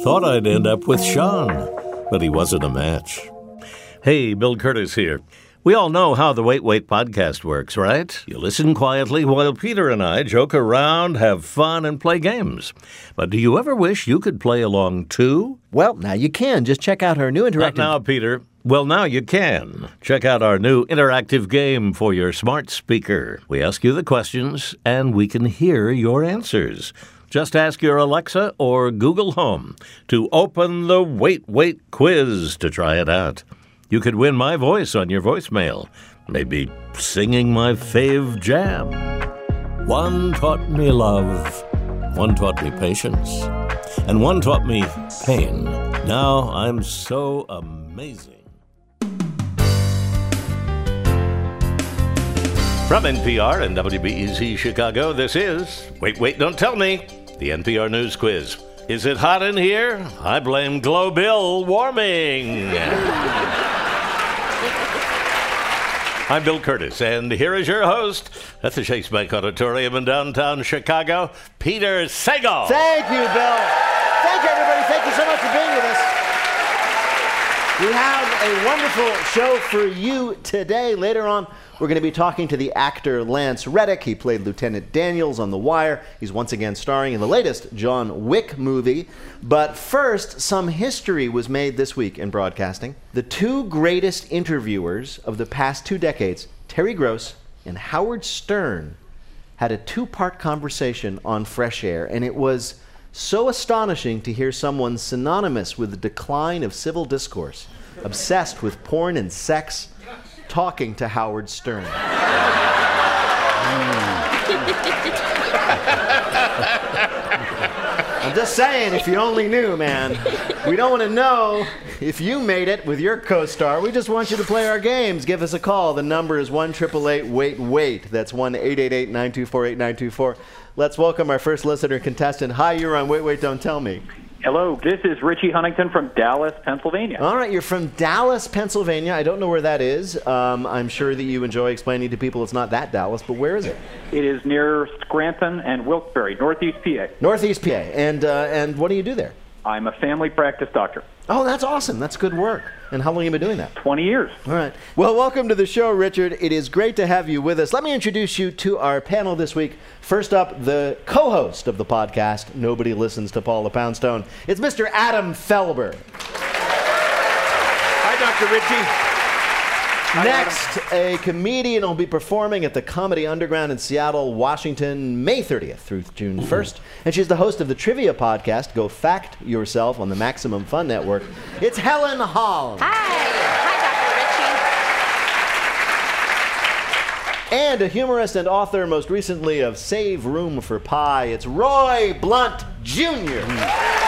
Thought I'd end up with Sean, but he wasn't a match. Hey, Bill Kurtis here. We all know how the Wait Wait podcast works, right? You listen quietly while Peter and I joke around, have fun, and play games. But do you ever wish you could play along too? Well, now you can. Just check out our new Not interactive. now, Peter. Well, now you can. Check out our new interactive game for your smart speaker. We ask you the questions, and we can hear your answers. Just ask your Alexa or Google Home to open the Wait Wait quiz to try it out. You could win my voice on your voicemail, maybe singing my fave jam. One taught me love, one taught me patience, and one taught me pain. Now I'm so amazing. From NPR and WBEZ Chicago, this is Wait, Wait, Don't Tell Me, the NPR News Quiz. Is it hot in here? I blame global warming. I'm Bill Kurtis, and here is your host at the Chase Bank Auditorium in downtown Chicago, Peter Sagal. Thank you, Bill. Thank you, everybody. Thank you so much for being with us. We have a wonderful show for you today. Later on, we're going to be talking to the actor Lance Reddick. He played Lieutenant Daniels on The Wire. He's once again starring in the latest John Wick movie. But first, some history was made this week in broadcasting. The two greatest interviewers of the past two decades, Terry Gross and Howard Stern, had a two part conversation on Fresh Air, and it was so astonishing to hear someone synonymous with the decline of civil discourse, obsessed with porn and sex, talking to Howard Stern. Hmm. I'm just saying, if you only knew, man. We don't want to know if you made it with your co-star. We just want you to play our games. Give us a call. The number is one triple eight wait wait. That's one eight eight eight nine two four eight nine two four. Let's welcome our first listener contestant. Hi, you're on Wait Wait Don't Tell Me. Hello, this is Richie Huntington from Dallas, Pennsylvania. All right, you're from Dallas, Pennsylvania. I don't know where that is. Um, I'm sure that you enjoy explaining to people it's not that Dallas, but where is it? It is near Scranton and Wilkes-Barre, Northeast PA. Northeast PA. And uh, and what do you do there? I'm a family practice doctor. Oh, that's awesome. That's good work. And how long have you been doing that? 20 years. All right. Well, welcome to the show, Richard. It is great to have you with us. Let me introduce you to our panel this week. First up, the co host of the podcast, Nobody Listens to Paula Poundstone. It's Mr. Adam Felber. Hi, Dr. Richie. Next, a comedian will be performing at the Comedy Underground in Seattle, Washington, May 30th through June 1st. And she's the host of the trivia podcast, Go Fact Yourself, on the Maximum Fun Network. It's Helen Hong. Hi. Hi, Dr. Ritchie. And a humorist and author, most recently of Save Room for Pie, it's Roy Blount Jr.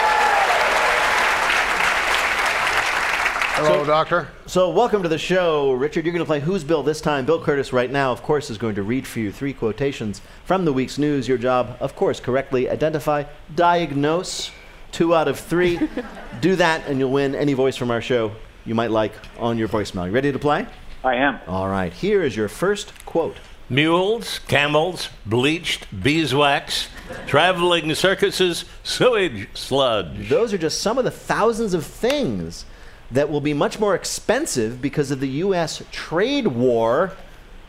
Hello, Doctor. So, welcome to the show, Richard. You're going to play Who's Bill this time. Bill Kurtis, right now, of course, is going to read for you three quotations from the week's news. Your job, of course, correctly identify, diagnose. Two out of three. Do that, and you'll win any voice from our show you might like on your voicemail. You ready to play? I am. All right. Here is your first quote. Mules, camels, bleached beeswax, traveling circuses, sewage sludge. Those are just some of the thousands of things that will be much more expensive because of the U.S. trade war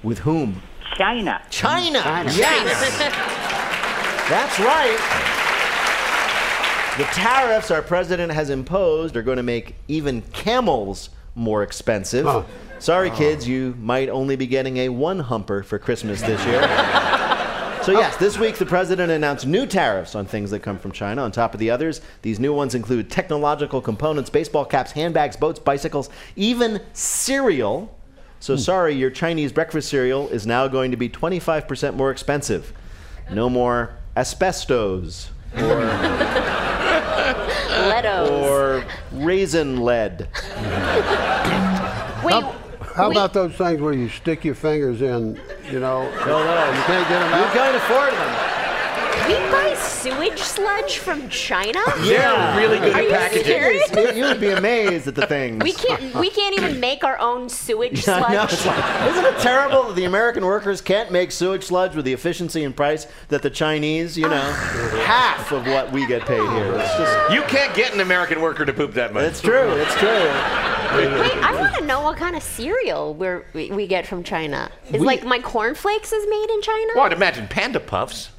with whom? China. China. China. Yes. That's right. The tariffs our president has imposed are going to make even camels more expensive. Huh. Sorry, kids, you might only be getting a one humper for Christmas this year. So, oh. yes, this week the president announced new tariffs on things that come from China. On top of the others, these new ones include technological components, baseball caps, handbags, boats, bicycles, even cereal. So, hmm. sorry, your Chinese breakfast cereal is now going to be 25% more expensive. No more asbestos or. Letos. or raisin lead. Wait, How wait, about those things where you stick your fingers in, you know? No, no, You can't get them out. you can't afford them. we buy sewage sludge from China? Yeah. They're really good Are at you packaging. serious? You, you would be amazed at the things. We can't. We can't even make our own sewage sludge. it's like- isn't it terrible that the American workers can't make sewage sludge with the efficiency and price that the Chinese, you know, half of what we get paid here? It's just, You can't get an American worker to poop that much. it's true, it's true. Wait, I want to know what kind of cereal we're, we we get from China. Is We- like my cornflakes is made in China? well, I'd imagine Panda Puffs.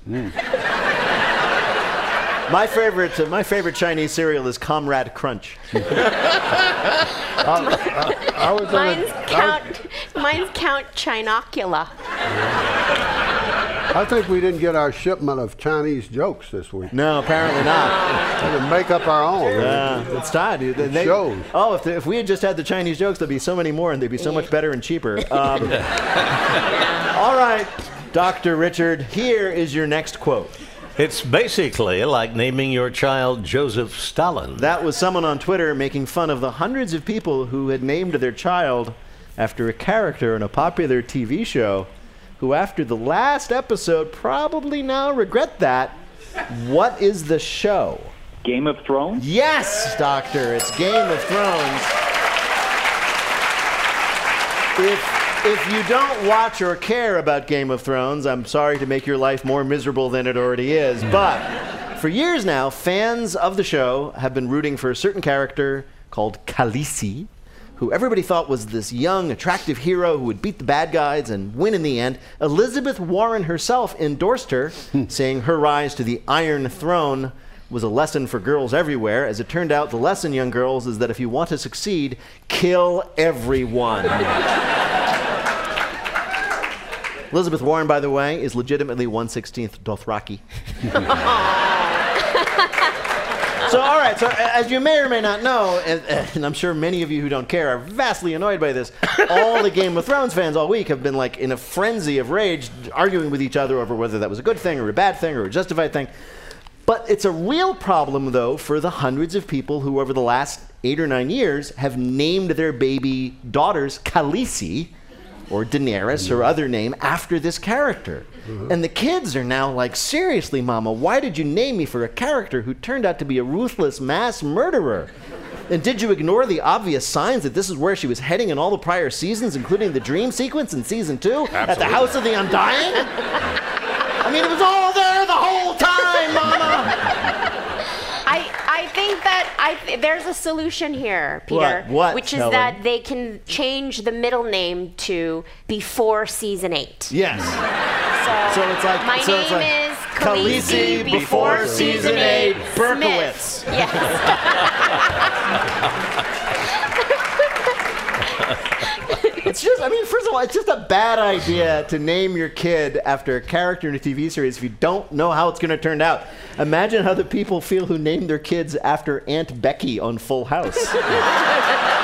My favorite, uh, my favorite Chinese cereal is Comrade Crunch. I was in Mine's a, Count. Mine's Count Chinocula. I, I think we didn't get our shipment of Chinese jokes this week. No, apparently not. We can make up our own. Yeah, it's time, dude. They, they- shows. Oh, if, the, if we had just had the Chinese jokes, there'd be so many more, and they'd be so much better and cheaper. Um, all right, Dr. Richard, here is your next quote. It's basically like naming your child Joseph Stalin. That was someone on Twitter making fun of the hundreds of people who had named their child after a character in a popular TV show, who, after the last episode, probably now regret that. What is the show? Game of Thrones. Yes, Doctor, it's Game of Thrones. If if you don't watch or care about Game of Thrones, I'm sorry to make your life more miserable than it already is. But for years now, fans of the show have been rooting for a certain character called Khaleesi, who everybody thought was this young, attractive hero who would beat the bad guys and win in the end. Elizabeth Warren herself endorsed her, hmm. saying her rise to the Iron Throne was a lesson for girls everywhere. As it turned out, the lesson, young girls, is that if you want to succeed, kill everyone. Elizabeth Warren, by the way, is legitimately 116th Dothraki. so, all right, so as you may or may not know, and, and I'm sure many of you who don't care are vastly annoyed by this, all the Game of Thrones fans all week have been like in a frenzy of rage, arguing with each other over whether that was a good thing or a bad thing or a justified thing. But it's a real problem, though, for the hundreds of people who, over the last eight or nine years, have named their baby daughters Khaleesi or Daenerys or other name after this character. Mm-hmm. And the kids are now like, seriously, Mama, why did you name me for a character who turned out to be a ruthless mass murderer? And did you ignore the obvious signs that this is where she was heading in all the prior seasons, including the dream sequence in season two at the House of the Undying? I mean, it was all there the whole time, Mama! I, I think that I there's a solution here, Peter. What? What, Which is Helen? that they can change the middle name to before season eight. Yes. So, So it's like- my so it's name like is Khaleesi Khaleesi before season eight, Berkowitz. Smith. Yes. It's just, I mean, first of all, it's just a bad idea to name your kid after a character in a TV series if you don't know how it's going to turn out. Imagine how the people feel who named their kids after Aunt Becky on Full House.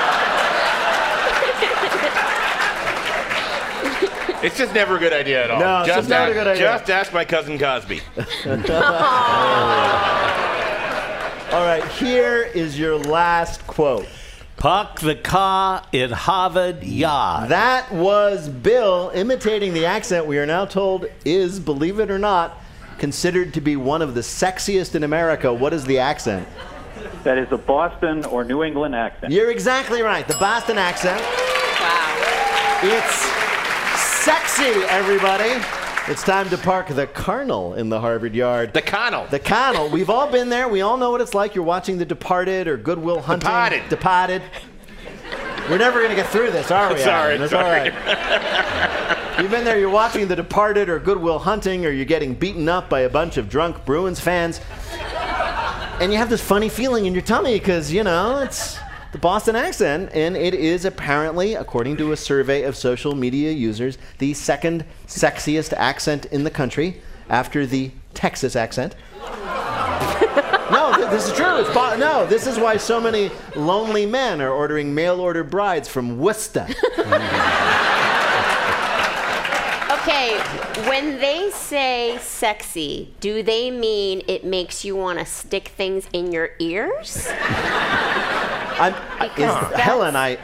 It's just never a good idea at all. No, it's just just not a ask, good idea. Just ask my cousin Cosby. all right, here is your last quote. Park the car in Harvard Yard. That was Bill imitating the accent we are now told is, believe it or not, considered to be one of the sexiest in America. What is the accent? That is a Boston or New England accent. You're exactly right. The Boston accent. wow. It's sexy, everybody. It's time to park the carnal in the Harvard Yard. The carnal. The carnal. We've all been there. We all know what it's like. You're watching The Departed or Good Will Hunting. Departed. Departed. We're never going to get through this, are we? Sorry, Alan? That's sorry. all right. You've been there. You're watching The Departed or Good Will Hunting, or you're getting beaten up by a bunch of drunk Bruins fans, and you have this funny feeling in your tummy because you know it's the Boston accent, and it is apparently, according to a survey of social media users, the second sexiest accent in the country after the Texas accent. No, th- this is true. It's bo- no, this is why so many lonely men are ordering mail order brides from Worcester. Okay, when they say sexy, do they mean it makes you want to stick things in your ears? I'm, is, Helen, I.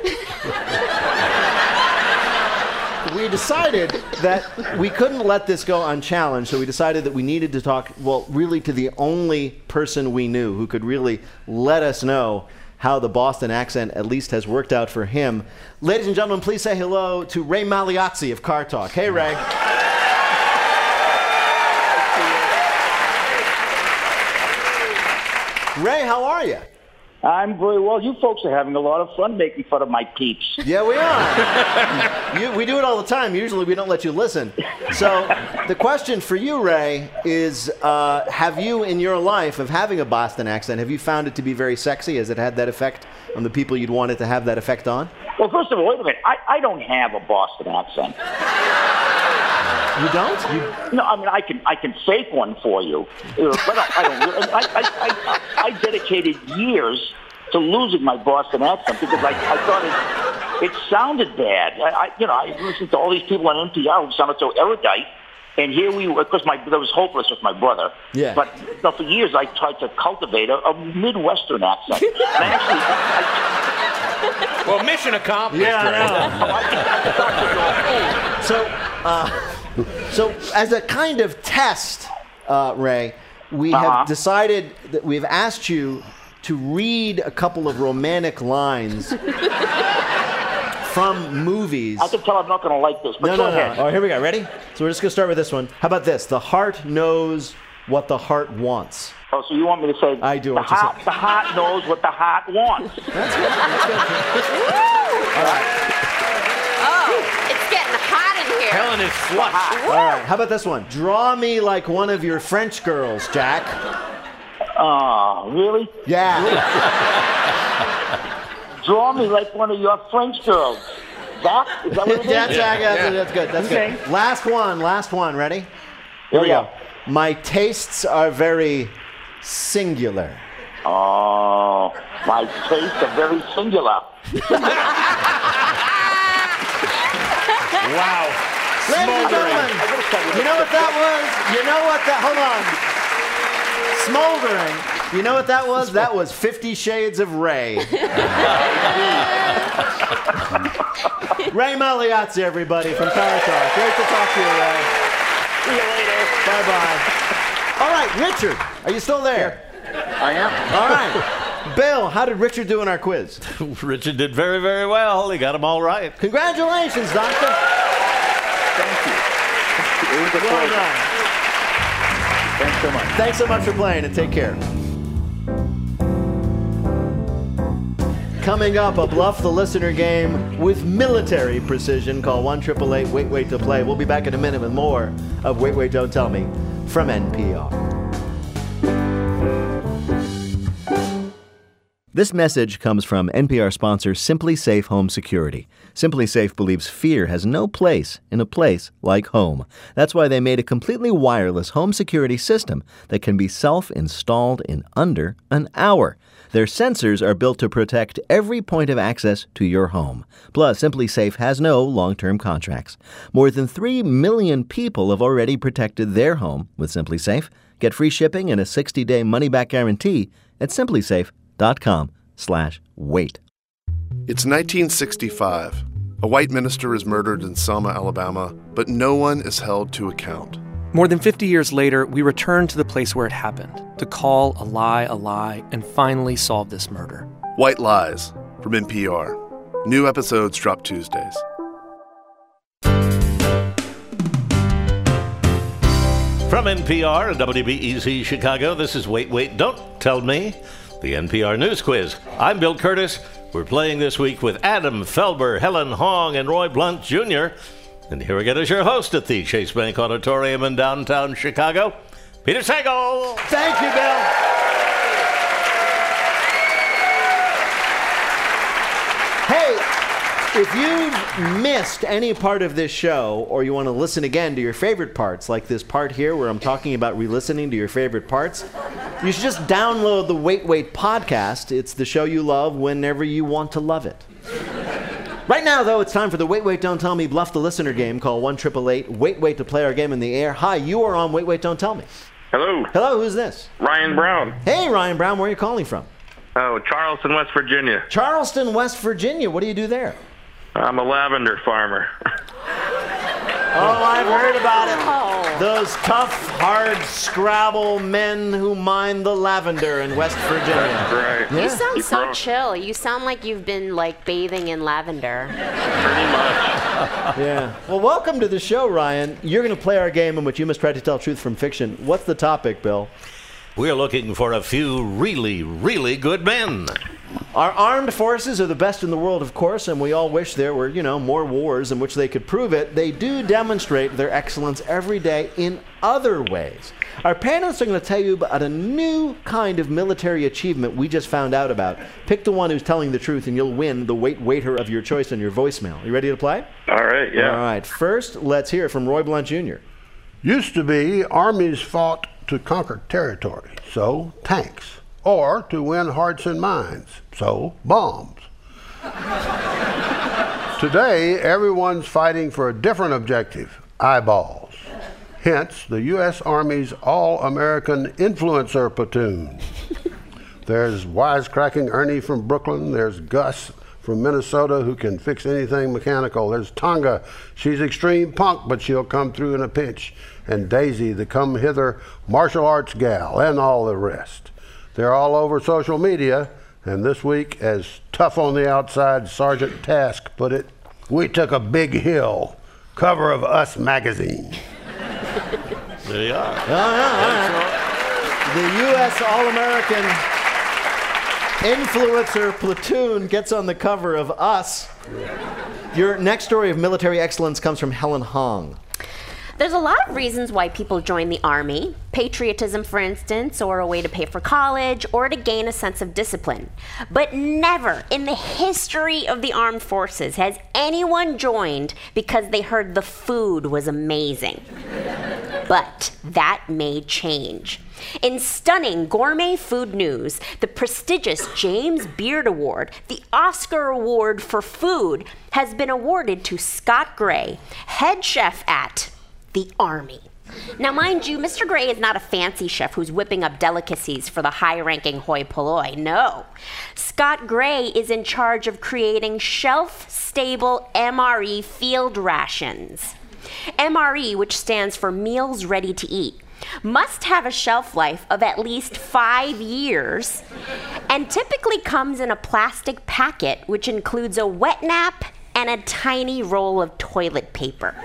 we decided that we couldn't let this go unchallenged, so we decided that we needed to talk, well, really to the only person we knew who could really let us know how the Boston accent at least has worked out for him. Ladies and gentlemen, please say hello to Ray Magliozzi of Car Talk. Hey, Ray. Ray, how are you? I'm very well. You folks are having a lot of fun making fun of my peeps. Yeah, we are. you, we do it all the time. Usually, we don't let you listen. So, the question for you, Ray, is: uh, Have you, in your life of having a Boston accent, have you found it to be very sexy? Has it had that effect on the people you'd want it to have that effect on? Well, first of all, wait a minute. I, I don't have a Boston accent. You don't? You, No, I mean I can I can fake one for you, Uh, but I, I don't. I, I, I, I dedicated years to losing my Boston accent because I, I thought it it sounded bad. I, I you know I listened to all these people on NPR who sounded so erudite. And here we were, because my that was hopeless with my brother. Yeah. But you know, for years I tried to cultivate a, a Midwestern accent. And I actually, I, Well, mission accomplished. yeah, Ray. I know. So, uh, so as a kind of test, uh, Ray, we Uh-huh. have decided that we've asked you to read a couple of romantic lines from movies. I can tell I'm not going to like this. But No, go no, ahead. no. All right, here we go. Ready? So we're just gonna start with this one. How about this? The heart knows what the heart wants. Oh, so you want me to say? I do The want heart, the heart knows what the heart wants. That's good. That's good. Oh, it's getting hot in here. Helen is flushed. All right. How about this one? Draw me like one of your French girls, Jack. Oh, really? Yeah. Draw me like one of your French girls. That is that what it is? That's, Jack. That's, Yeah. that's good. That's Okay. good. Last one. Last one. Ready? Here we Yeah. go. My tastes are very singular. Oh, my tastes are very singular. Wow. Ladies and gentlemen, you know what that was? You know what that? Hold on. Smoldering. You know what that was? That was Fifty Shades of Ray. Ray Magliozzi, everybody, from Car Talk. Great to talk to you, Ray. See you later. Bye bye. All right, Richard, are you still there? I am. All right. Bill, how did Richard do in our quiz? Richard did very, very well. He got them all right. Congratulations, Doctor. Thank you. It was a Well pleasure. done. Thanks so much. Thanks so much for playing and take care. Coming up, a Bluff the Listener game with military precision. Call 1 Wait Wait to Play. We'll be back in a minute with more of Wait Wait Don't Tell Me from NPR. This message comes from NPR sponsor SimpliSafe Home Security. SimpliSafe believes fear has no place in a place like home. That's why they made a completely wireless home security system that can be self installed in under an hour. Their sensors are built to protect every point of access to your home. Plus, SimpliSafe has no long term contracts. More than 3 million people have already protected their home with SimpliSafe. Get free shipping and a 60 day money back guarantee at simplisafe.com slash wait. It's 1965. A white minister is murdered in Selma, Alabama, but no one is held to account. More than 50 years later, we return to the place where it happened to call a lie a lie and finally solve this murder. White Lies from NPR. New episodes drop Tuesdays. From NPR and WBEZ Chicago, this is Wait, Wait, Don't Tell Me, the NPR News Quiz. I'm Bill Kurtis. We're playing this week with Adam Felber, Helen Hong, and Roy Blount Jr. And here again is your host at the Chase Bank Auditorium in downtown Chicago, Peter Sagal. Thank you, Bill. Hey, if you've missed any part of this show or you want to listen again to your favorite parts, like this part here where I'm talking about re listening to your favorite parts, you should just download the Wait Wait podcast. It's the show you love whenever you want to love it. Right now, though, it's time for the Wait Wait Don't Tell Me Bluff the Listener game. Call 1 Wait Wait to play our game in the air. Hi, you are on Wait Wait Don't Tell Me. Hello, Hello, who's this? Ryan Brown. Hey, Ryan Brown, where are you calling from? Oh, Charleston, West Virginia. Charleston, West Virginia. What do you do there? I'm a lavender farmer. Oh, I've heard about it. Oh. Those tough, hard Scrabble men who mine the lavender in West Virginia. Right. You sound Keep so going. chill. You sound like you've been like bathing in lavender. Pretty much. Yeah. Well, welcome to the show, Ryan. You're going to play our game in which you must try to tell truth from fiction. What's the topic, Bill? We're looking for a few really, really good men. Our armed forces are the best in the world, of course, and we all wish there were, you know, more wars in which they could prove it. They do demonstrate their excellence every day in other ways. Our panelists are going to tell you about a new kind of military achievement we just found out about. Pick the one who's telling the truth, and you'll win the wait waiter of your choice on your voicemail. You ready to play? All right, yeah. All right. First, let's hear from Roy Blount Jr. Used to be armies fought to conquer territory, so tanks, or to win hearts and minds, so bombs. Today, everyone's fighting for a different objective eyeballs. Hence, the U.S. Army's All American Influencer Platoon. There's wisecracking Ernie from Brooklyn. There's Gus from Minnesota who can fix anything mechanical. There's Tonga. She's extreme punk, but she'll come through in a pinch. And Daisy, the come hither martial arts gal, and all the rest. They're all over social media. And this week, as tough on the outside Sergeant Task put it, we took a big hill. Cover of Us magazine. There you are. Oh, yeah, all right. The U.S. All American Influencer Platoon gets on the cover of Us. Your next story of military excellence comes from Helen Hong. There's a lot of reasons why people join the army patriotism, for instance, or a way to pay for college, or to gain a sense of discipline. But never in the history of the armed forces has anyone joined because they heard the food was amazing. But that may change. In stunning gourmet food news, the prestigious James Beard Award, the Oscar Award for Food, has been awarded to Scott Gray, head chef at the Army. Now, mind you, Mr. Gray is not a fancy chef who's whipping up delicacies for the high ranking hoi polloi. No. Scott Gray is in charge of creating shelf stable MRE field rations. MRE, which stands for Meals Ready to Eat, must have a shelf life of at least five years and typically comes in a plastic packet, which includes a wet nap and a tiny roll of toilet paper.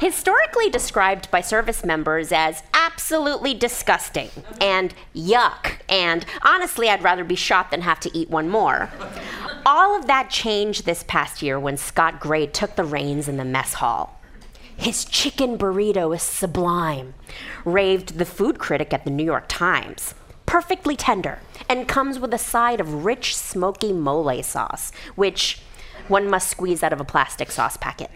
Historically described by service members as absolutely disgusting and yuck, and honestly, I'd rather be shot than have to eat one more. All of that changed this past year when Scott Gray took the reins in the mess hall. His chicken burrito is sublime, raved the food critic at the New York Times. Perfectly tender, and comes with a side of rich, smoky mole sauce, which one must squeeze out of a plastic sauce packet.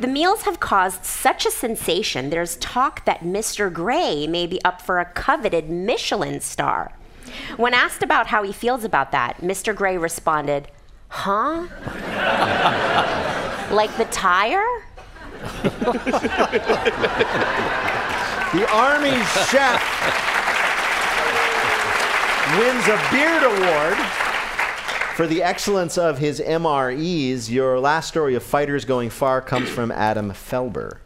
The meals have caused such a sensation, there's talk that Mr. Gray may be up for a coveted Michelin star. When asked about how he feels about that, Mr. Gray responded, Huh? like the tire? The Army's chef wins a Beard Award for the excellence of his MREs. Your last story of fighters going far comes from Adam Felber.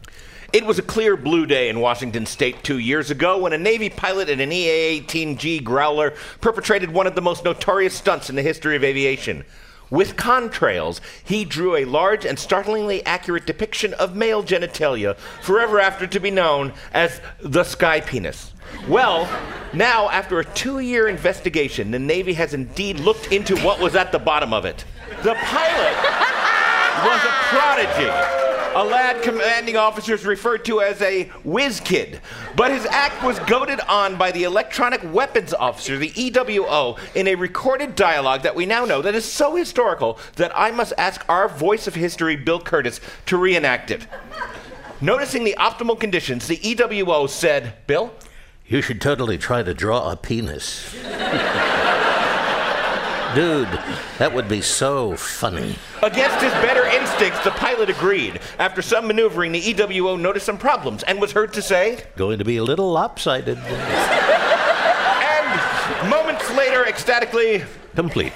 It was a clear blue day in Washington state two years ago when a Navy pilot in an EA 18G Growler perpetrated one of the most notorious stunts in the history of aviation. With contrails, he drew a large and startlingly accurate depiction of male genitalia, forever after to be known as the sky penis. Well, now, after a two year investigation, the Navy has indeed looked into what was at the bottom of it. The pilot was a prodigy. A lad commanding officers referred to as a whiz kid. But his act was goaded on by the electronic weapons officer, the EWO, in a recorded dialogue that we now know that is so historical that I must ask our voice of history, Bill Kurtis, to reenact it. Noticing the optimal conditions, the EWO said, Bill? You should totally try to draw a penis. Dude, that would be so funny. Against his better instincts, the pilot agreed. After some maneuvering, the EWO noticed some problems and was heard to say, Going to be a little lopsided. and moments later, ecstatically, Complete.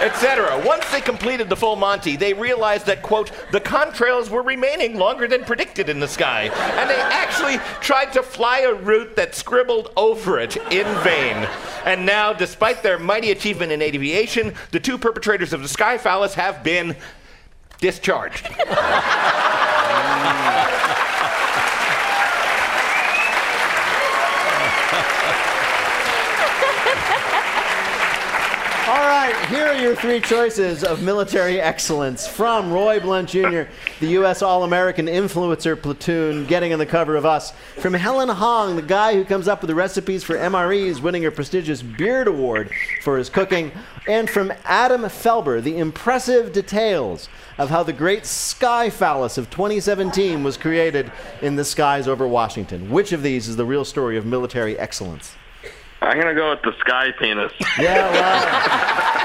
Etc. Once they completed the full Monty, they realized that, quote, the contrails were remaining longer than predicted in the sky, and they actually tried to fly a route that scribbled over it in vain. And now, despite their mighty achievement in aviation, the two perpetrators of the Sky Phallus have been discharged. All right, here are your three choices of military excellence from Roy Blount Jr., the U.S. All American Influencer Platoon, getting on the cover of Us. From Helen Hong, the guy who comes up with the recipes for MREs, winning a prestigious Beard Award for his cooking. And from Adam Felber, the impressive details of how the great sky phallus of 2017 was created in the skies over Washington. Which of these is the real story of military excellence? I'm gonna go with the sky penis. Yeah, well.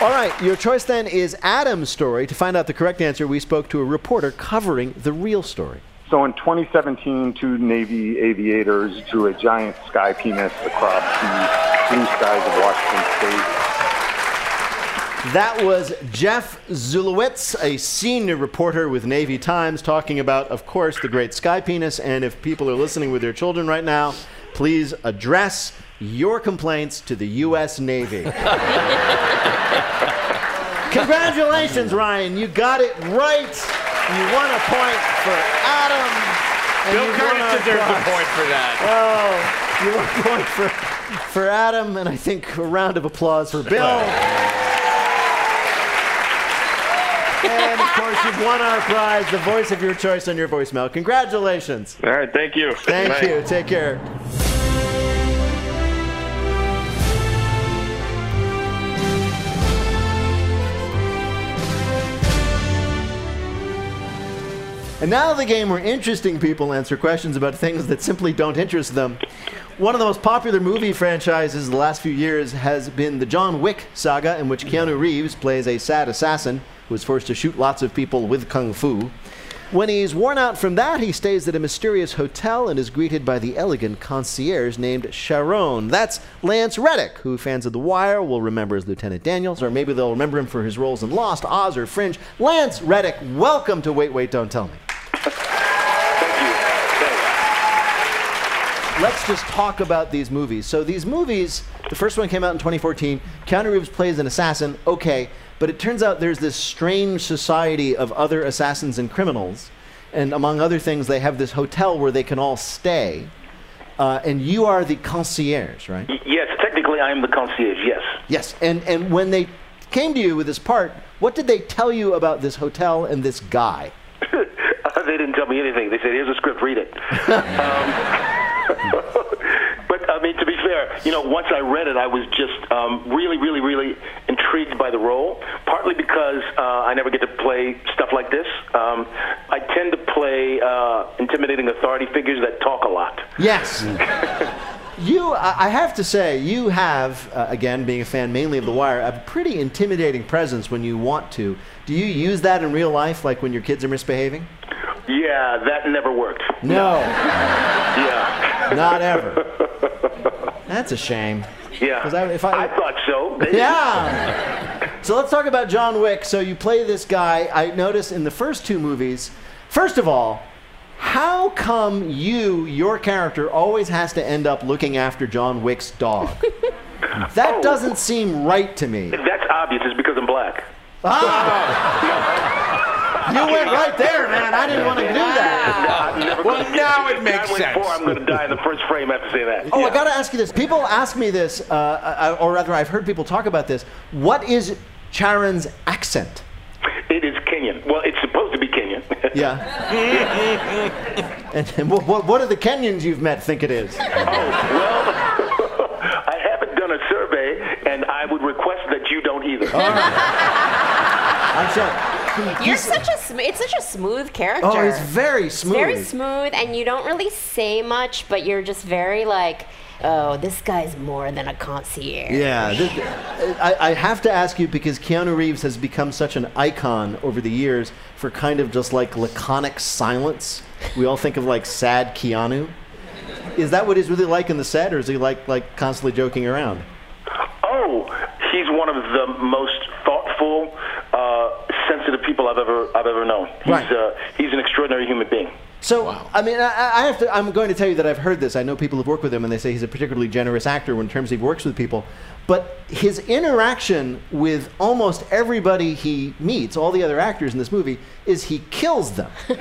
All right, your choice then is Adam's story. To find out the correct answer, we spoke to a reporter covering the real story. So in 2017, two Navy aviators drew a giant sky penis across the blue skies of Washington State. That was Geoff Ziezulewicz, a senior reporter with Navy Times, talking about, of course, the great sky penis. And if people are listening with their children right now, please address your complaints to the U.S. Navy. Congratulations, Ryan. You got it right. You won a point for Adam. Bill Kurtis deserves a point for that. Oh, you won a point for, for Adam, and I think a round of applause for Bill. And of course, you've won our prize, the voice of your choice on your voicemail. Congratulations. All right, thank you. Thank Bye. you. Take care. And now the game where interesting people answer questions about things that simply don't interest them. One of the most popular movie franchises the last few years has been the John Wick saga, in which Keanu Reeves plays a sad assassin who is forced to shoot lots of people with kung fu. When he's worn out from that, he stays at a mysterious hotel and is greeted by the elegant concierge named Charon. That's Lance Reddick, who fans of The Wire will remember as Lieutenant Daniels, or maybe they'll remember him for his roles in Lost, Oz, or Fringe. Lance Reddick, welcome to Wait, Wait, Don't Tell Me. Let's just talk about these movies. So these movies, the first one came out in 2014. Keanu Reeves plays an assassin, okay, but it turns out there's this strange society of other assassins and criminals, and among other things, they have this hotel where they can all stay. Uh, and you are the concierge, right? Yes, technically I am the concierge, yes. Yes. And and when they came to you with this part, what did they tell you about this hotel and this guy? they didn't tell me anything. They said, here's a script, read it. um, mean, to be fair, you know, once I read it, I was just um, really, really, really intrigued by the role, partly because uh, I never get to play stuff like this. Um, I tend to play uh, intimidating authority figures that talk a lot. Yes. You, I have to say, you have, uh, again, being a fan mainly of The Wire, a pretty intimidating presence when you want to. Do you use that in real life, like when your kids are misbehaving? Yeah, that never worked. No, Yeah. not ever. That's a shame. Yeah. I- if I- I thought so. Yeah. So let's talk about John Wick. So you play this guy. I noticed in the first two movies. First of all, how come you, your character, always has to end up looking after John Wick's dog? That doesn't seem right to me. That's obvious. It's because I'm black. Ah! You went right there, man. I didn't want to do that. Well, now it makes I went sense. Four, I'm going to die in the first frame after saying that. Oh, I got to ask you this. People ask me this, uh, or rather, I've heard people talk about this. What is Charon's accent? It is Kenyan. Well, it's supposed to be Kenyan. Yeah. and and what, what, what do the Kenyans you've met think it is? oh, well, I haven't done a survey, and I would request that you don't either. All right. I'm sorry. You're such a sm- it's such a smooth character. Oh, he's very It's smooth. very smooth, and you don't really say much, but you're just very like, oh, this guy's more than a concierge. Yeah, this, I, I have to ask you because Keanu Reeves has become such an icon over the years for kind of just like laconic silence. We all think of like sad Keanu. Is that what he's really like in the set, or is he like like constantly joking around? Oh, he's one of the most thoughtful, uh, sensitive people I've ever I've ever known. He's Right. uh, he's an extraordinary human being. So, I mean, I, I have to. I'm going to tell you that I've heard this. I know people who've worked with him, and they say he's a particularly generous actor in terms he works with people. But his interaction with almost everybody he meets, all the other actors in this movie, is he kills them.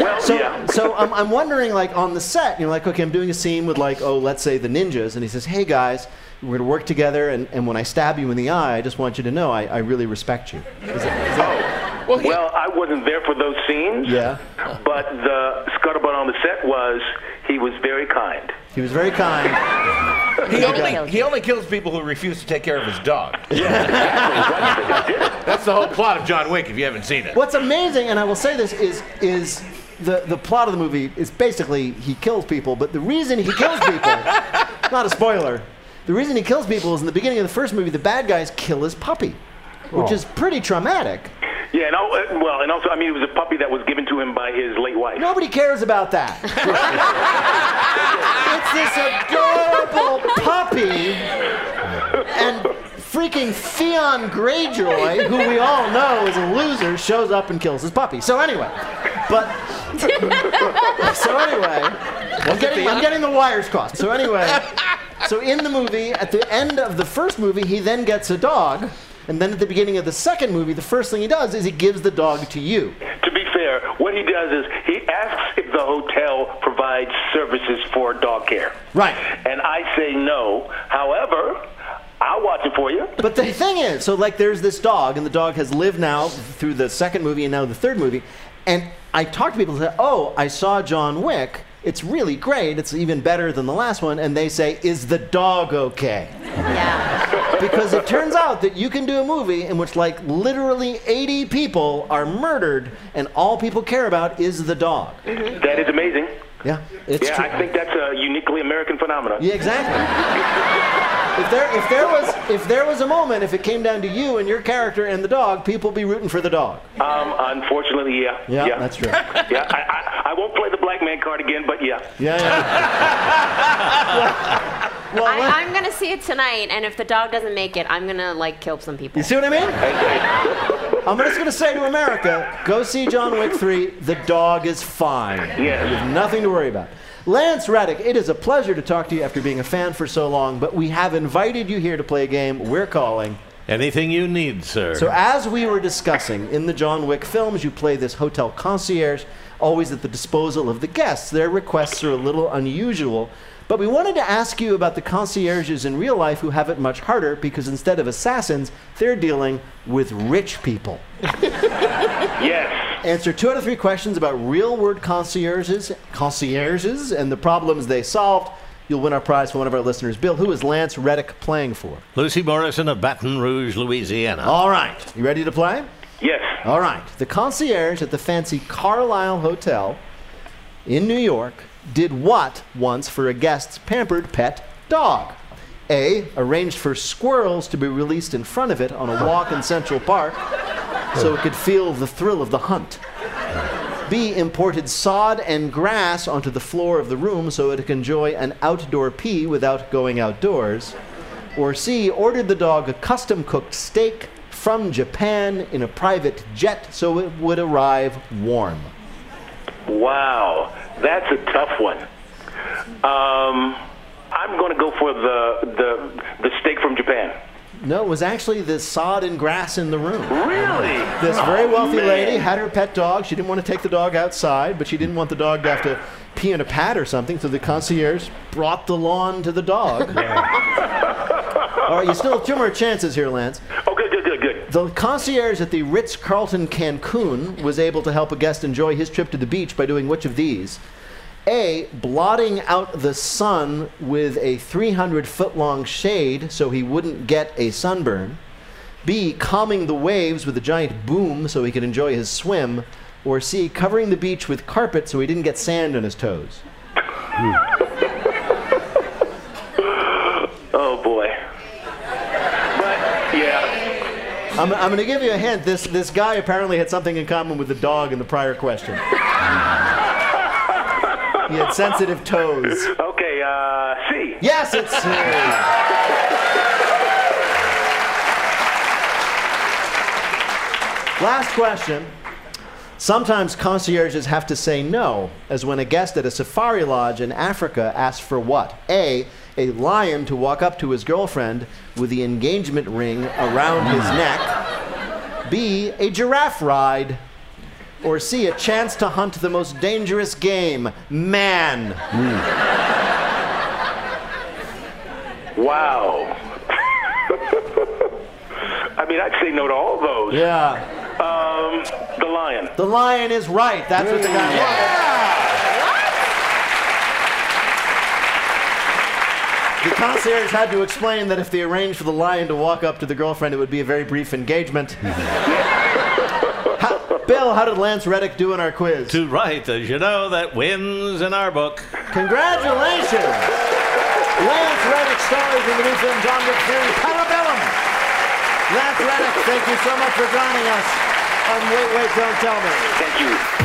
Well, So, yeah. so I'm, I'm wondering, like on the set, you know, like okay, I'm doing a scene with like, oh, let's say the ninjas, and he says, hey guys, we're gonna work together, and, and when I stab you in the eye, I just want you to know I, I really respect you. Is that, is that, Well, I wasn't there for those scenes. Yeah. But the scuttlebutt on the set was he was very kind. he was very kind. He only, he only kills people who refuse to take care of his dog. That's the whole plot of John Wick. If you haven't seen it. What's amazing, and I will say this, is is the the plot of the movie is basically he kills people, but the reason he kills people, not a spoiler, the reason he kills people is in the beginning of the first movie, the bad guys kill his puppy, which Oh. is pretty traumatic. Yeah, and al- uh, well, and also, I mean, it was a puppy that was given to him by his late wife. Nobody cares about that. it's this adorable puppy, and freaking Theon Greyjoy, who we all know is a loser, shows up and kills his puppy. So anyway, but so anyway, I'm getting, I'm getting the wires crossed. So anyway, so in the movie, at the end of the first movie, he then gets a dog. And then at the beginning of the second movie, the first thing he does is he gives the dog to you. To be fair, what he does is he asks if the hotel provides services for dog care. Right. And I say no. However, I'll watch it for you. But the thing is, so like there's this dog, and the dog has lived now through the second movie and now the third movie. And I talk to people and say, Oh, I saw John Wick. It's really great. It's even better than the last one. And they say, Is the dog okay? Yeah. Because it turns out that you can do a movie in which, like, literally 80 people are murdered, and all people care about is the dog. Mm-hmm. That is amazing. Yeah, it's yeah, true. I think that's a uniquely American phenomenon. Yeah, exactly. if there if there was if there was a moment, if it came down to you and your character and the dog, people be rooting for the dog. Um, unfortunately, yeah. Yeah, that's true. yeah, I, I, I won't play the black man card again, but yeah. Yeah, yeah. well, I, I'm gonna see it tonight, and if the dog doesn't make it, I'm gonna like kill some people. You see what I mean? I'm just gonna say to America, go see John Wick 3. The dog is fine. Yes. There's nothing to worry about. Lance Reddick, it is a pleasure to talk to you after being a fan for so long, but we have invited you here to play a game we're calling Anything you need, sir. So, as we were discussing in the John Wick films, you play this hotel concierge, always at the disposal of the guests. Their requests are a little unusual. But we wanted to ask you about the concierges in real life who have it much harder because instead of assassins, they're dealing with rich people. Yes. Answer two out of three questions about real word concierges, concierges and the problems they solved. You'll win our prize for one of our listeners. Bill, who is Lance Reddick playing for? Lucy Morrison of Baton Rouge, Louisiana. All right. You ready to play? Yes. All right. The concierge at the fancy Carlyle Hotel in New York did what once for a guest's pampered pet dog? A. Arranged for squirrels to be released in front of it on a walk in Central Park so it could feel the thrill of the hunt. B. Imported sod and grass onto the floor of the room so it could enjoy an outdoor pee without going outdoors. Or C. Ordered the dog a custom cooked steak from Japan in a private jet so it would arrive warm. Wow, that's a tough one. Um, I'm going to go for the, the the steak from Japan. No, it was actually the sod and grass in the room. Really? This very Oh, wealthy man. lady had her pet dog. She didn't want to take the dog outside, but she didn't want the dog to have to pee in a pad or something, so the concierge brought the lawn to the dog. All right, you still have two more chances here, Lance. Oh, good, good, good, good. The concierge at the Ritz Carlton Cancun was able to help a guest enjoy his trip to the beach by doing which of these? A. Blotting out the sun with a 300 foot long shade so he wouldn't get a sunburn. B. Calming the waves with a giant boom so he could enjoy his swim. Or C. Covering the beach with carpet so he didn't get sand on his toes. Oh boy. But yeah, I'm, I'm going to give you a hint. This, this guy apparently had something in common with the dog in the prior question. He had sensitive toes. Okay, uh, C. Yes, it's C. Last question. Sometimes concierges have to say no, as when a guest at a safari lodge in Africa asks for what? A. A lion to walk up to his girlfriend with the engagement ring around his neck. B. A giraffe ride. Or C. A chance to hunt the most dangerous game, man. Wow. I mean, I'd say no to all those. Yeah. Um, the lion. The lion is right. That's what the guy wants. The concierge had to explain that if they arranged for the lion to walk up to the girlfriend, it would be a very brief engagement. How- Bill, how did Lance Reddick do in our quiz? Two right, as you know, that wins in our book. Congratulations! Lance Reddick stars in the new film John Wick series Parabellum. Lance Reddick, thank you so much for joining us on Wait, Wait, Don't Tell Me. Thank you.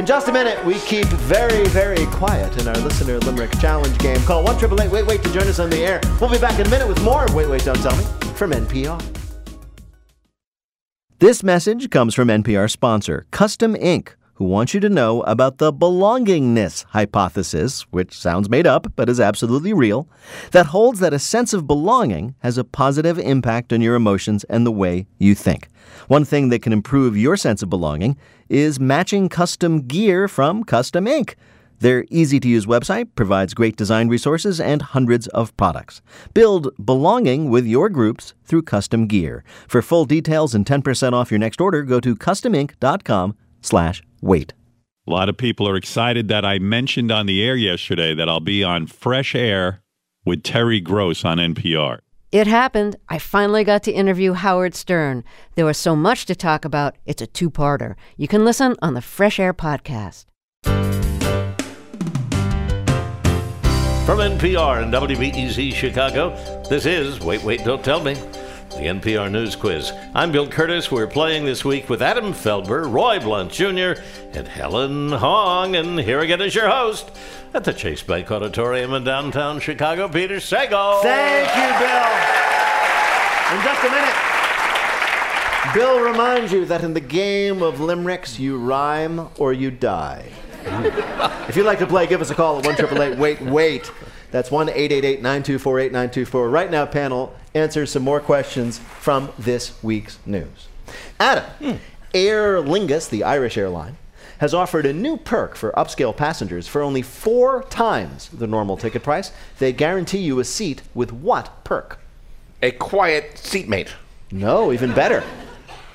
In just a minute, we keep very, very quiet in our listener limerick challenge game. Call one triple eight. Wait, wait to join us on the air. We'll be back in a minute with more Wait, Wait, Don't Tell Me from NPR. This message comes from NPR sponsor Custom Ink, who wants you to know about the belongingness hypothesis, which sounds made up but is absolutely real, that holds that a sense of belonging has a positive impact on your emotions and the way you think. One thing that can improve your sense of belonging is matching custom gear from Custom Ink. Their easy to use website provides great design resources and hundreds of products. Build belonging with your groups through custom gear. For full details and 10% off your next order, go to customink.com slash wait. A lot of people are excited that I mentioned on the air yesterday that I'll be on Fresh Air with Terry Gross on NPR. It happened. I finally got to interview Howard Stern. There was so much to talk about, it's a two parter. You can listen on the Fresh Air podcast. From NPR and WBEZ Chicago, this is Wait, Wait, Don't Tell Me, the NPR News Quiz. I'm Bill Kurtis. We're playing this week with Adam Felber, Roy Blount Jr., and Helen Hong. And here again is your host at the Chase Bank Auditorium in downtown Chicago, Peter Sagal. Thank you, Bill. In just a minute, Bill reminds you that in the game of limericks, you rhyme or you die. if you'd like to play, give us a call at 1 888 Wait, Wait. That's 1 888 924 8924. Right now, panel, answer some more questions from this week's news. Adam, Aer Lingus, the Irish airline, has offered a new perk for upscale passengers for only four times the normal ticket price. They guarantee you a seat with what perk? A quiet seatmate. No, even better.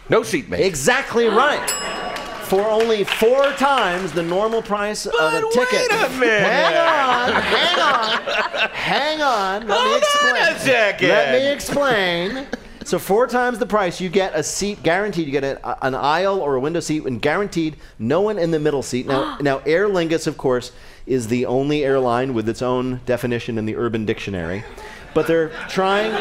No seatmate. Exactly right. For only four times the normal price of a ticket. wait a minute. Hang on, hang on, hang on. Let me explain. on a second. Let me explain. So four times the price, you get a seat guaranteed. You get a, an aisle or a window seat, and guaranteed no one in the middle seat. Now, now Aer Lingus, of course, is the only airline with its own definition in the Urban Dictionary. But they're trying.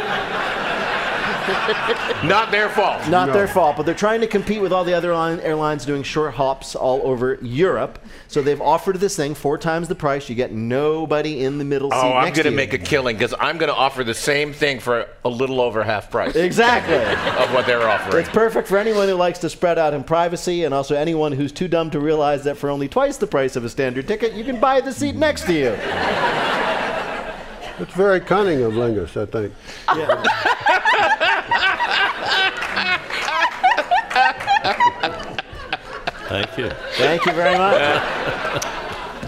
Not their fault. Not their fault, but they're trying to compete with all the other line- airlines doing short hops all over Europe. So they've offered this thing four times the price. You get nobody in the middle oh, seat Oh, I'm going to to make a killing because I'm going to offer the same thing for a little over half price. Exactly. of what they're offering. It's perfect for anyone who likes to spread out in privacy, and also anyone who's too dumb to realize that for only twice the price of a standard ticket, you can buy the seat next to you. It's very cunning of Lingus, I think. Thank you. Thank you very much.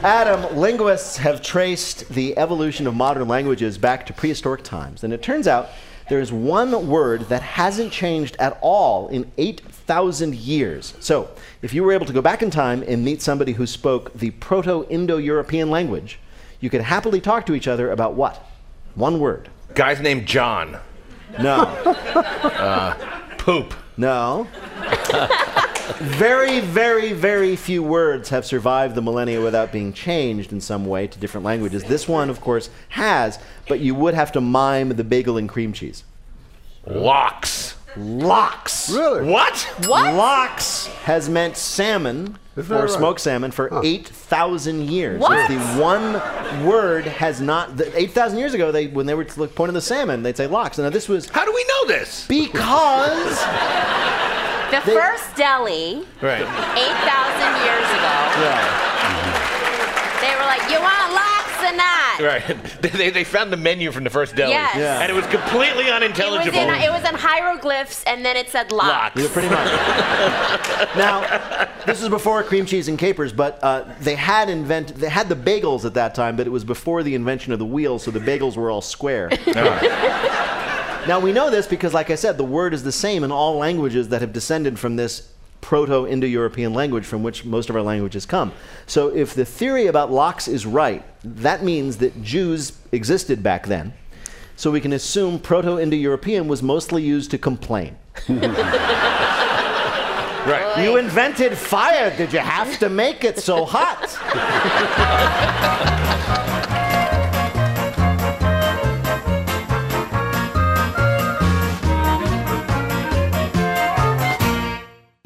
Adam, linguists have traced the evolution of modern languages back to prehistoric times, and it turns out there's one word that hasn't changed at all in 8,000 years. So, if you were able to go back in time and meet somebody who spoke the Proto Indo European language, you could happily talk to each other about what? One word. Guy's named John. No. Uh, poop. No. very, very, very few words have survived the millennia without being changed in some way to different languages. This one, of course, has, but you would have to mime the bagel and cream cheese. Lox. Lox. Really? What? What? Lox has meant salmon Is that or right? smoked salmon for 8,000 years. What? It's the one word has not. 8,000 years ago, they when they were to look- pointing the salmon, they'd say lox. Now this was How do we know this? because The They- first deli, Right. 8,000 years ago, yeah, or? Right. they, they found the menu from the first deli. Yes. Yeah. And it was completely It was, unintelligible. in, it was in hieroglyphs, and then it said lox. Lox. yeah, pretty much. now this is before cream cheese and capers, but uh, they had invent they had the bagels at that time, but it was before the invention of the wheel, so the bagels were all square. Now we know this because, like I said, the word is the same in all languages that have descended from this Proto-Indo-European language from which most of our languages come. So if the theory about lox is right, that means that Jews existed back then. So we can assume Proto-Indo-European was mostly used to complain. Right. You invented fire. Did you have to make it so hot?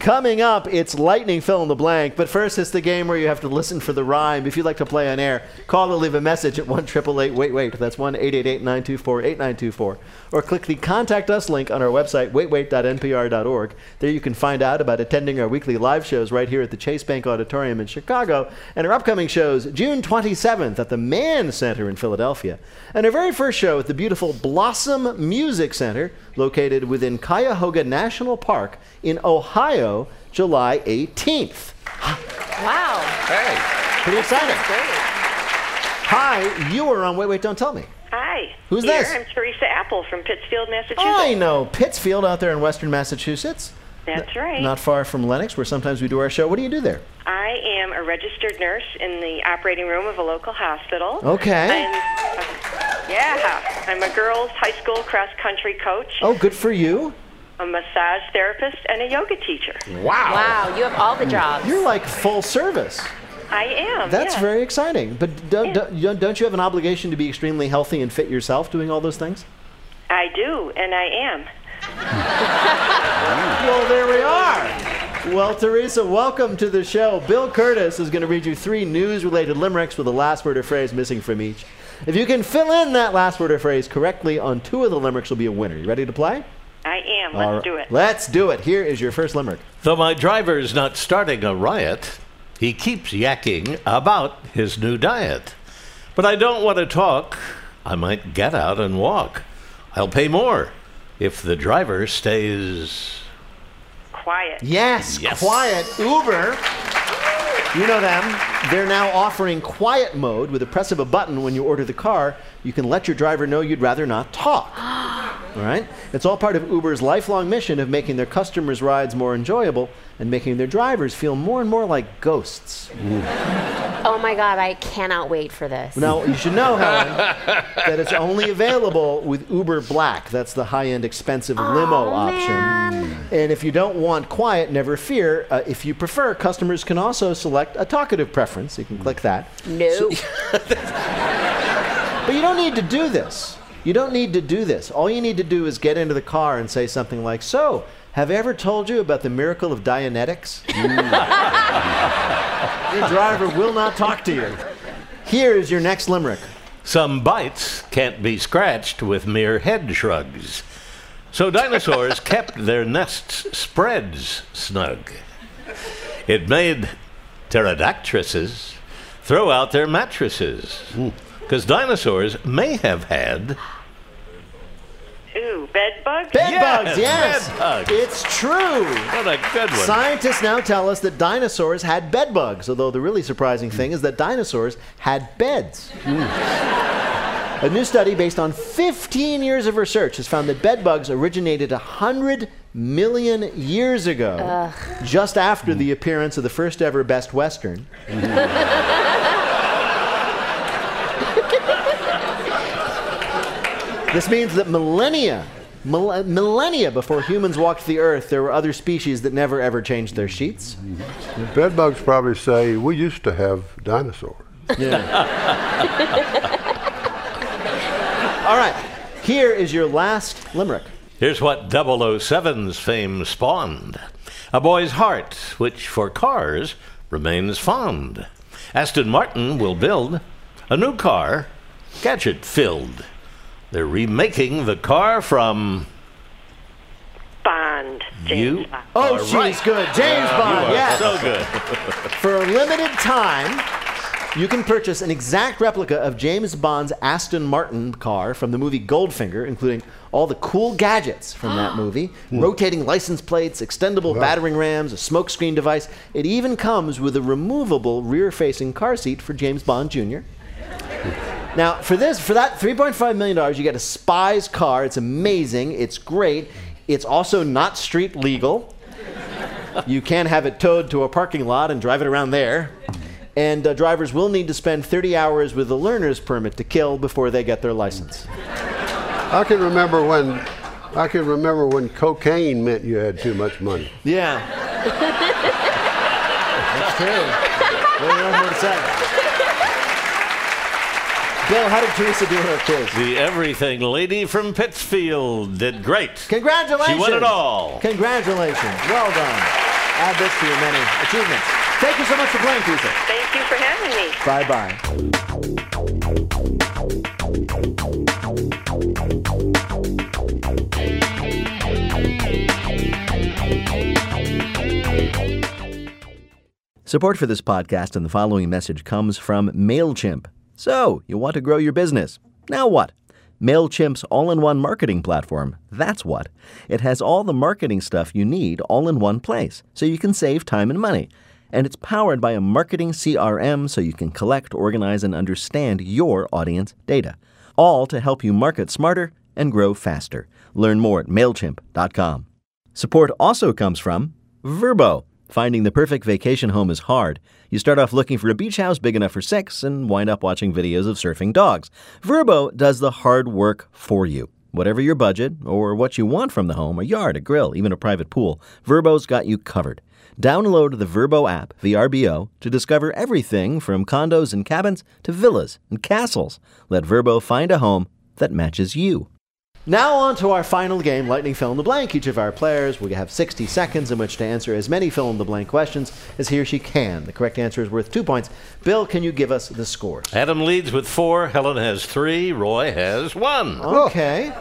Coming up, it's lightning fill in the blank. But first, it's the game where you have to listen for the rhyme. If you'd like to play on air, call or leave a message at 1 Wait Wait. That's 1 888 924 8924. Or click the Contact Us link on our website, waitwait.npr.org. There you can find out about attending our weekly live shows right here at the Chase Bank Auditorium in Chicago and our upcoming shows June 27th at the Mann Center in Philadelphia. And our very first show at the beautiful Blossom Music Center located within Cuyahoga National Park in Ohio, July 18th. Wow. Hey. Pretty exciting. Hi, you are on Wait, Wait, Don't Tell Me. Hi. Who's Here, this? I'm Teresa Apple from Pittsfield, Massachusetts. I know Pittsfield out there in western Massachusetts. That's right. Not far from Lenox, where sometimes we do our show. What do you do there? I am a registered nurse in the operating room of a local hospital. Okay. I'm, uh, yeah, I'm a girls' high school cross country coach, Oh, good for you. A massage therapist, and a yoga teacher. Wow. Wow, you have all the jobs. You're like full service. I am. That's yeah. very exciting. But don't, don't, don't you have an obligation to be extremely healthy and fit yourself doing all those things? I do, and I am. Well, there we are. Well, Teresa, welcome to the show. Bill Kurtis is going to read you three news related limericks with a last word or phrase missing from each. If you can fill in that last word or phrase correctly on two of the limericks, you'll be a winner. You ready to play? I am. Let's All right. do it. Let's do it. Here is your first limerick. Though my driver's not starting a riot, he keeps yakking about his new diet. But I don't want to talk. I might get out and walk. I'll pay more if the driver stays. Quiet. Yes, quiet. Uber. You know them. They're now offering quiet mode with the press of a button when you order the car. You can let your driver know you'd rather not talk. All right? It's all part of Uber's lifelong mission of making their customers' rides more enjoyable and making their drivers feel more and more like ghosts. Oh my God, I cannot wait for this. Now, you should know, Helen, that it's only available with Uber Black. That's the high end, expensive limo option. Man. And if you don't want quiet, never fear. Uh, if you prefer, customers can also select a talkative preference. You can click that. No. But you don't need to do this. You don't need to do this. All you need to do is get into the car and say something like, So, have I ever told you about the miracle of Dianetics? Mm. Your driver will not talk to you. Here is your next limerick. Some bites can't be scratched with mere head shrugs. So dinosaurs kept their nests spreads snug. It made pterodactyluses throw out their mattresses. Hmm. Because dinosaurs may have had Ooh, bed bugs? Bed Yes, bugs, yes. bed bugs. It's true. What a good one. Scientists now tell us that dinosaurs had bed bugs, although the really surprising thing is that dinosaurs had beds. Hmm. A new study based on 15 years of research has found that bed bugs originated 100 million years ago, just after the appearance of the first ever Best Western. This means that millennia, mil- uh, millennia before humans walked the earth, there were other species that never ever changed their sheets. The bed bugs probably say, we used to have dinosaurs. Yeah. All right, here is your last limerick. Here's what 007's fame spawned a boy's heart, which for cars remains fond. Aston Martin will build a new car, gadget filled. They're remaking the car from. Bond. You? Oh, are she's right. good. James Yeah, Bond, you are yes. So good. For a limited time, you can purchase an exact replica of James Bond's Aston Martin car from the movie Goldfinger, including all the cool gadgets from that movie rotating license plates, extendable battering rams, a smokescreen device. It even comes with a removable rear facing car seat for James Bond Jr. Now, for this, for that $3.5 million, you get a spy's car. It's amazing. It's great. It's also not street legal. You can have it towed to a parking lot and drive it around there. And uh, drivers will need to spend 30 hours with a learner's permit to kill before they get their license. I can remember when I can remember when cocaine meant you had too much money. Yeah. That's true. Well, you don't have more to say. Bill, how did Teresa do in her quiz? The everything lady from Pittsfield did great. Congratulations. She won it all. Congratulations. Well done. Add this to your many achievements. Thank you so much for playing, Teresa. Thank you for having me. Bye bye. Support for this podcast and the following message comes from MailChimp. So, you want to grow your business. Now what? MailChimp's all in one marketing platform. That's what. It has all the marketing stuff you need all in one place, so you can save time and money. And it's powered by a marketing CRM so you can collect, organize, and understand your audience data. All to help you market smarter and grow faster. Learn more at MailChimp.com. Support also comes from Vrbo. Finding the perfect vacation home is hard. You start off looking for a beach house big enough for six and wind up watching videos of surfing dogs. Vrbo does the hard work for you. Whatever your budget or what you want from the home a yard, a grill, even a private pool Vrbo's got you covered. Download the Vrbo app, VRBO, to discover everything from condos and cabins to villas and castles. Let Vrbo find a home that matches you. Now on to our final game, Lightning Fill in the Blank. Each of our players will have 60 seconds in which to answer as many fill in the blank questions as he or she can. The correct answer is worth two points. Bill, can you give us the scores? Adam leads with four. Helen has three. Roy has one. Okay.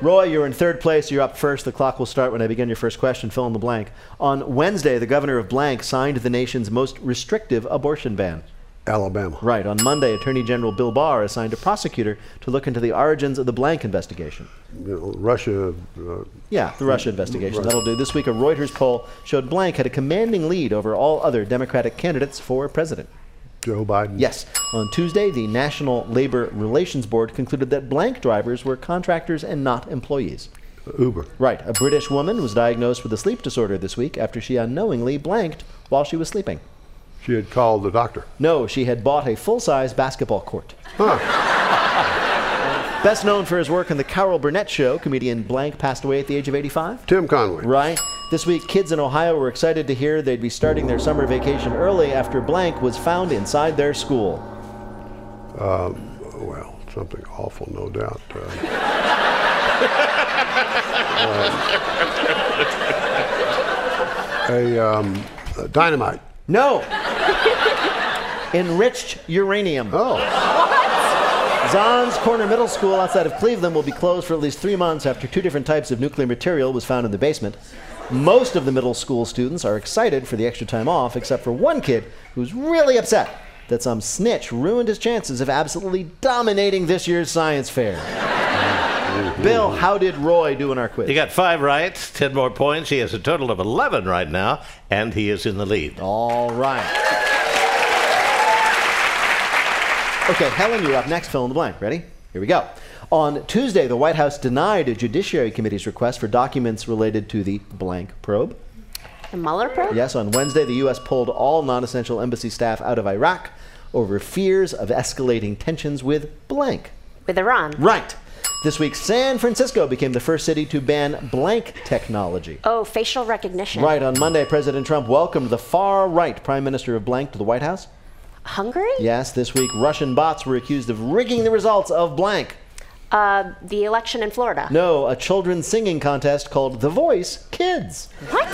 Roy, you're in third place. You're up first. The clock will start when I begin your first question. Fill in the blank. On Wednesday, the governor of blank signed the nation's most restrictive abortion ban. Alabama. Right. On Monday, Attorney General Bill Barr assigned a prosecutor to look into the origins of the blank investigation. You know, Russia. Uh, Yeah, the Russia investigation. Right. That'll do. This week, a Reuters poll showed blank had a commanding lead over all other Democratic candidates for president. Joe Biden. Yes. On Tuesday, the National Labor Relations Board concluded that blank drivers were contractors and not employees. Uber. Right. A British woman was diagnosed with a sleep disorder this week after she unknowingly blanked while she was sleeping. She had called the doctor. No, she had bought a full size basketball court. Huh. Best known for his work on The Carol Burnett Show, comedian Blank passed away at the age of 85. Tim Conway. Right. This week, kids in Ohio were excited to hear they'd be starting their summer vacation early after Blank was found inside their school. Um, well, something awful, no doubt. Uh, a um, uh, dynamite. No. Enriched uranium. Oh. Zahn's Corner Middle School outside of Cleveland will be closed for at least three months after two different types of nuclear material was found in the basement. Most of the middle school students are excited for the extra time off, except for one kid who's really upset that some snitch ruined his chances of absolutely dominating this year's science fair. Bill, how did Roy do in our quiz? He got five right, ten more points. He has a total of 11 right now, and he is in the lead. All right. Okay, Helen, you're up next. Fill in the blank. Ready? Here we go. On Tuesday, the White House denied a Judiciary Committee's request for documents related to the blank probe. The Mueller probe? Yes, on Wednesday, the U.S. pulled all non essential embassy staff out of Iraq over fears of escalating tensions with blank. With Iran. Right. This week, San Francisco became the first city to ban blank technology. Oh, facial recognition. Right, on Monday, President Trump welcomed the far right Prime Minister of blank to the White House. Hungary? Yes, this week, Russian bots were accused of rigging the results of blank. Uh, the election in Florida. No, a children's singing contest called The Voice Kids. What?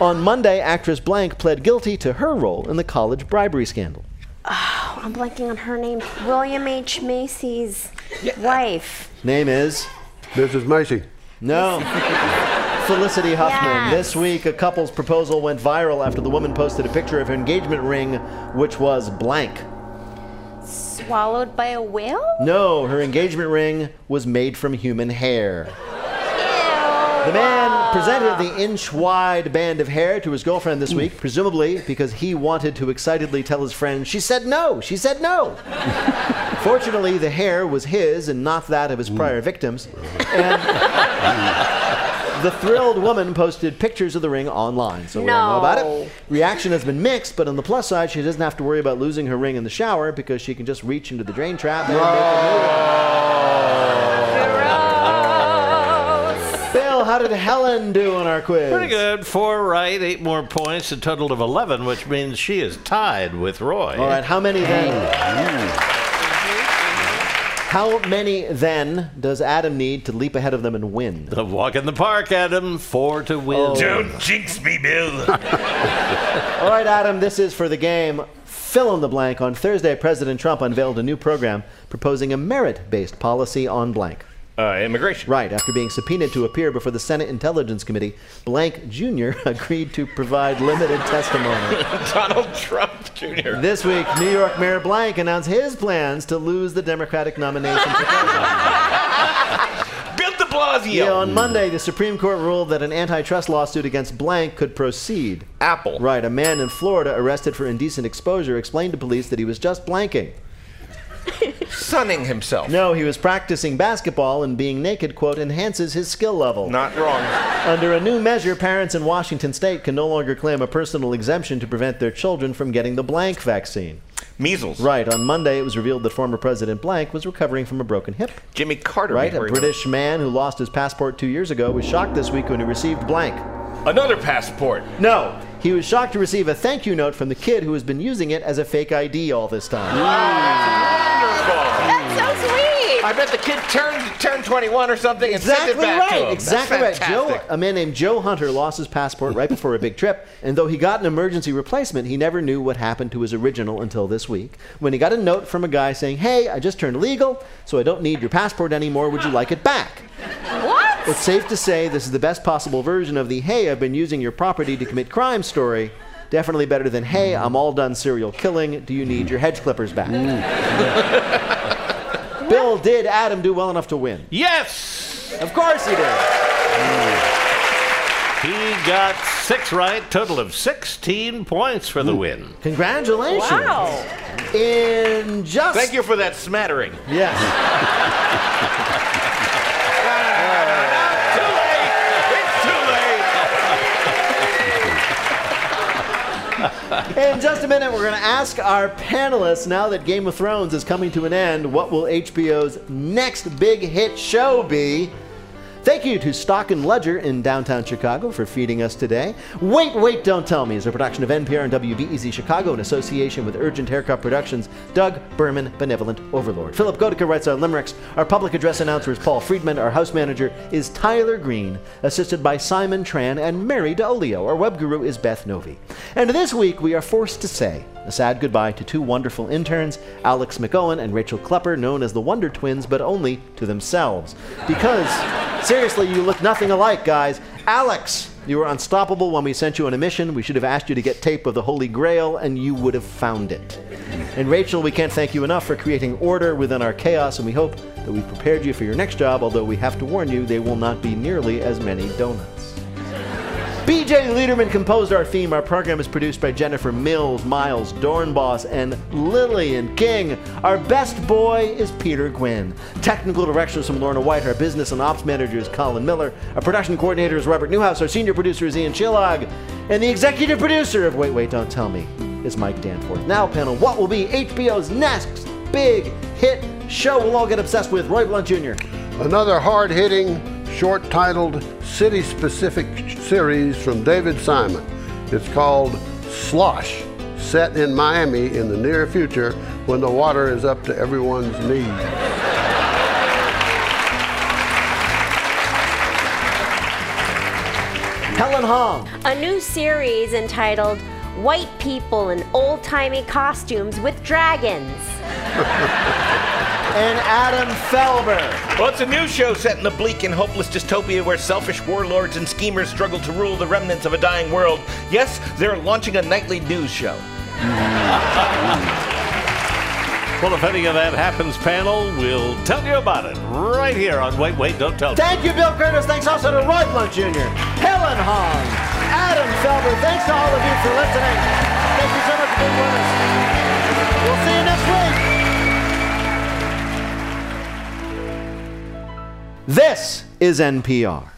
On Monday, actress Blank pled guilty to her role in the college bribery scandal. Oh, I'm blanking on her name. William H. Macy's wife. Name is Mrs. Macy. No. Felicity Huffman. Yes. This week, a couple's proposal went viral after the woman posted a picture of her engagement ring, which was blank. Swallowed by a whale? No, her engagement ring was made from human hair. The man presented the inch wide band of hair to his girlfriend this week, presumably because he wanted to excitedly tell his friend, She said no, she said no. Fortunately, the hair was his and not that of his mm. prior victims. And the thrilled woman posted pictures of the ring online, so we all know about it. Reaction has been mixed, but on the plus side, she doesn't have to worry about losing her ring in the shower because she can just reach into the drain trap and make a new one. Bill, how did Helen do on our quiz? Pretty good. Four right, eight more points, a total of 11, which means she is tied with Roy. All right, how many then? How many then does Adam need to leap ahead of them and win? The walk in the park, Adam. Four to win. Oh. Don't jinx me, Bill. All right, Adam, this is for the game. Fill in the blank. On Thursday, President Trump unveiled a new program proposing a merit based policy on blank. Uh, immigration. Right, after being subpoenaed to appear before the Senate Intelligence Committee, Blank Jr. agreed to provide limited testimony. Donald Trump Jr. This week, New York Mayor Blank announced his plans to lose the Democratic nomination president. Bill de Blasio. Yeah, on Monday, the Supreme Court ruled that an antitrust lawsuit against Blank could proceed. Apple. Right, a man in Florida arrested for indecent exposure explained to police that he was just blanking. Sunning himself. No, he was practicing basketball and being naked, quote, enhances his skill level. Not wrong. Under a new measure, parents in Washington state can no longer claim a personal exemption to prevent their children from getting the blank vaccine. Measles. Right, on Monday, it was revealed that former President Blank was recovering from a broken hip. Jimmy Carter. Right, a British man who lost his passport two years ago was shocked this week when he received blank. Another passport. No, he was shocked to receive a thank you note from the kid who has been using it as a fake ID all this time. That's so sweet. I bet the kid turned turned 21 or something and sent it Exactly back right. to him. Exactly right. That's Joe, a man named Joe Hunter lost his passport right before a big trip, and though he got an emergency replacement, he never knew what happened to his original until this week, when he got a note from a guy saying, "Hey, I just turned legal, so I don't need your passport anymore. Would you like it back?" What? It's safe to say this is the best possible version of the "Hey, I've been using your property to commit crime" story. Definitely better than "Hey, I'm all done serial killing. Do you need your hedge clippers back?" Mm. Bill, did Adam do well enough to win? Yes! Of course he did. Mm. He got six right, total of 16 points for the mm. win. Congratulations. Wow. In just Thank you for that smattering. Yes. Too late. It's too late. In just a minute, we're going to ask our panelists now that Game of Thrones is coming to an end, what will HBO's next big hit show be? Thank you to Stock and Ledger in downtown Chicago for feeding us today. Wait, Wait, Don't Tell Me is a production of NPR and WBEZ Chicago in association with Urgent Haircut Productions, Doug Berman, Benevolent Overlord. Philipp Goedicke writes our limericks. Our public address announcer is Paul Friedman. Our house manager is Tyler Green, assisted by Simon Tran and Mary DeOlio. Our web guru is Beth Novey. And this week, we are forced to say a sad goodbye to two wonderful interns, Alex McOwen and Rachel Klepper, known as the Wonder Twins, but only to themselves. Because, seriously, you look nothing alike, guys. Alex, you were unstoppable when we sent you on a mission. We should have asked you to get tape of the Holy Grail, and you would have found it. And Rachel, we can't thank you enough for creating order within our chaos, and we hope that we've prepared you for your next job, although we have to warn you, they will not be nearly as many donuts. BJ Leiderman composed our theme. Our program is produced by Jennifer Mills, Miles Doornbos, and Lillian King. Our best boy is Peter Gwinn. Technical directions from Lorna White. Our business and ops manager is Colin Miller. Our production coordinator is Robert Newhouse. Our senior producer is Ian Chillag. And the executive producer of Wait, Wait, Don't Tell Me is Mike Danforth. Now, panel, what will be HBO's next big hit show we'll all get obsessed with? Roy Blount Jr. Another hard hitting, short titled, city specific series from David Simon. It's called Slosh, set in Miami in the near future, when the water is up to everyone's knees. Helen Hong. A new series entitled White People in Old Timey Costumes with Dragons. and Adam Felber. Well, it's a new show set in a bleak and hopeless dystopia where selfish warlords and schemers struggle to rule the remnants of a dying world. Yes, they're launching a nightly news show. Well, if any of that happens, panel, we'll tell you about it right here on Wait, Wait, Don't Tell. Thank you, Bill Kurtis. Thanks also to Roy Blount Jr., Helen Hong, Adam Felber. Thanks to all of you for listening. Thank you so much for being with us. We'll see you next week. This is NPR.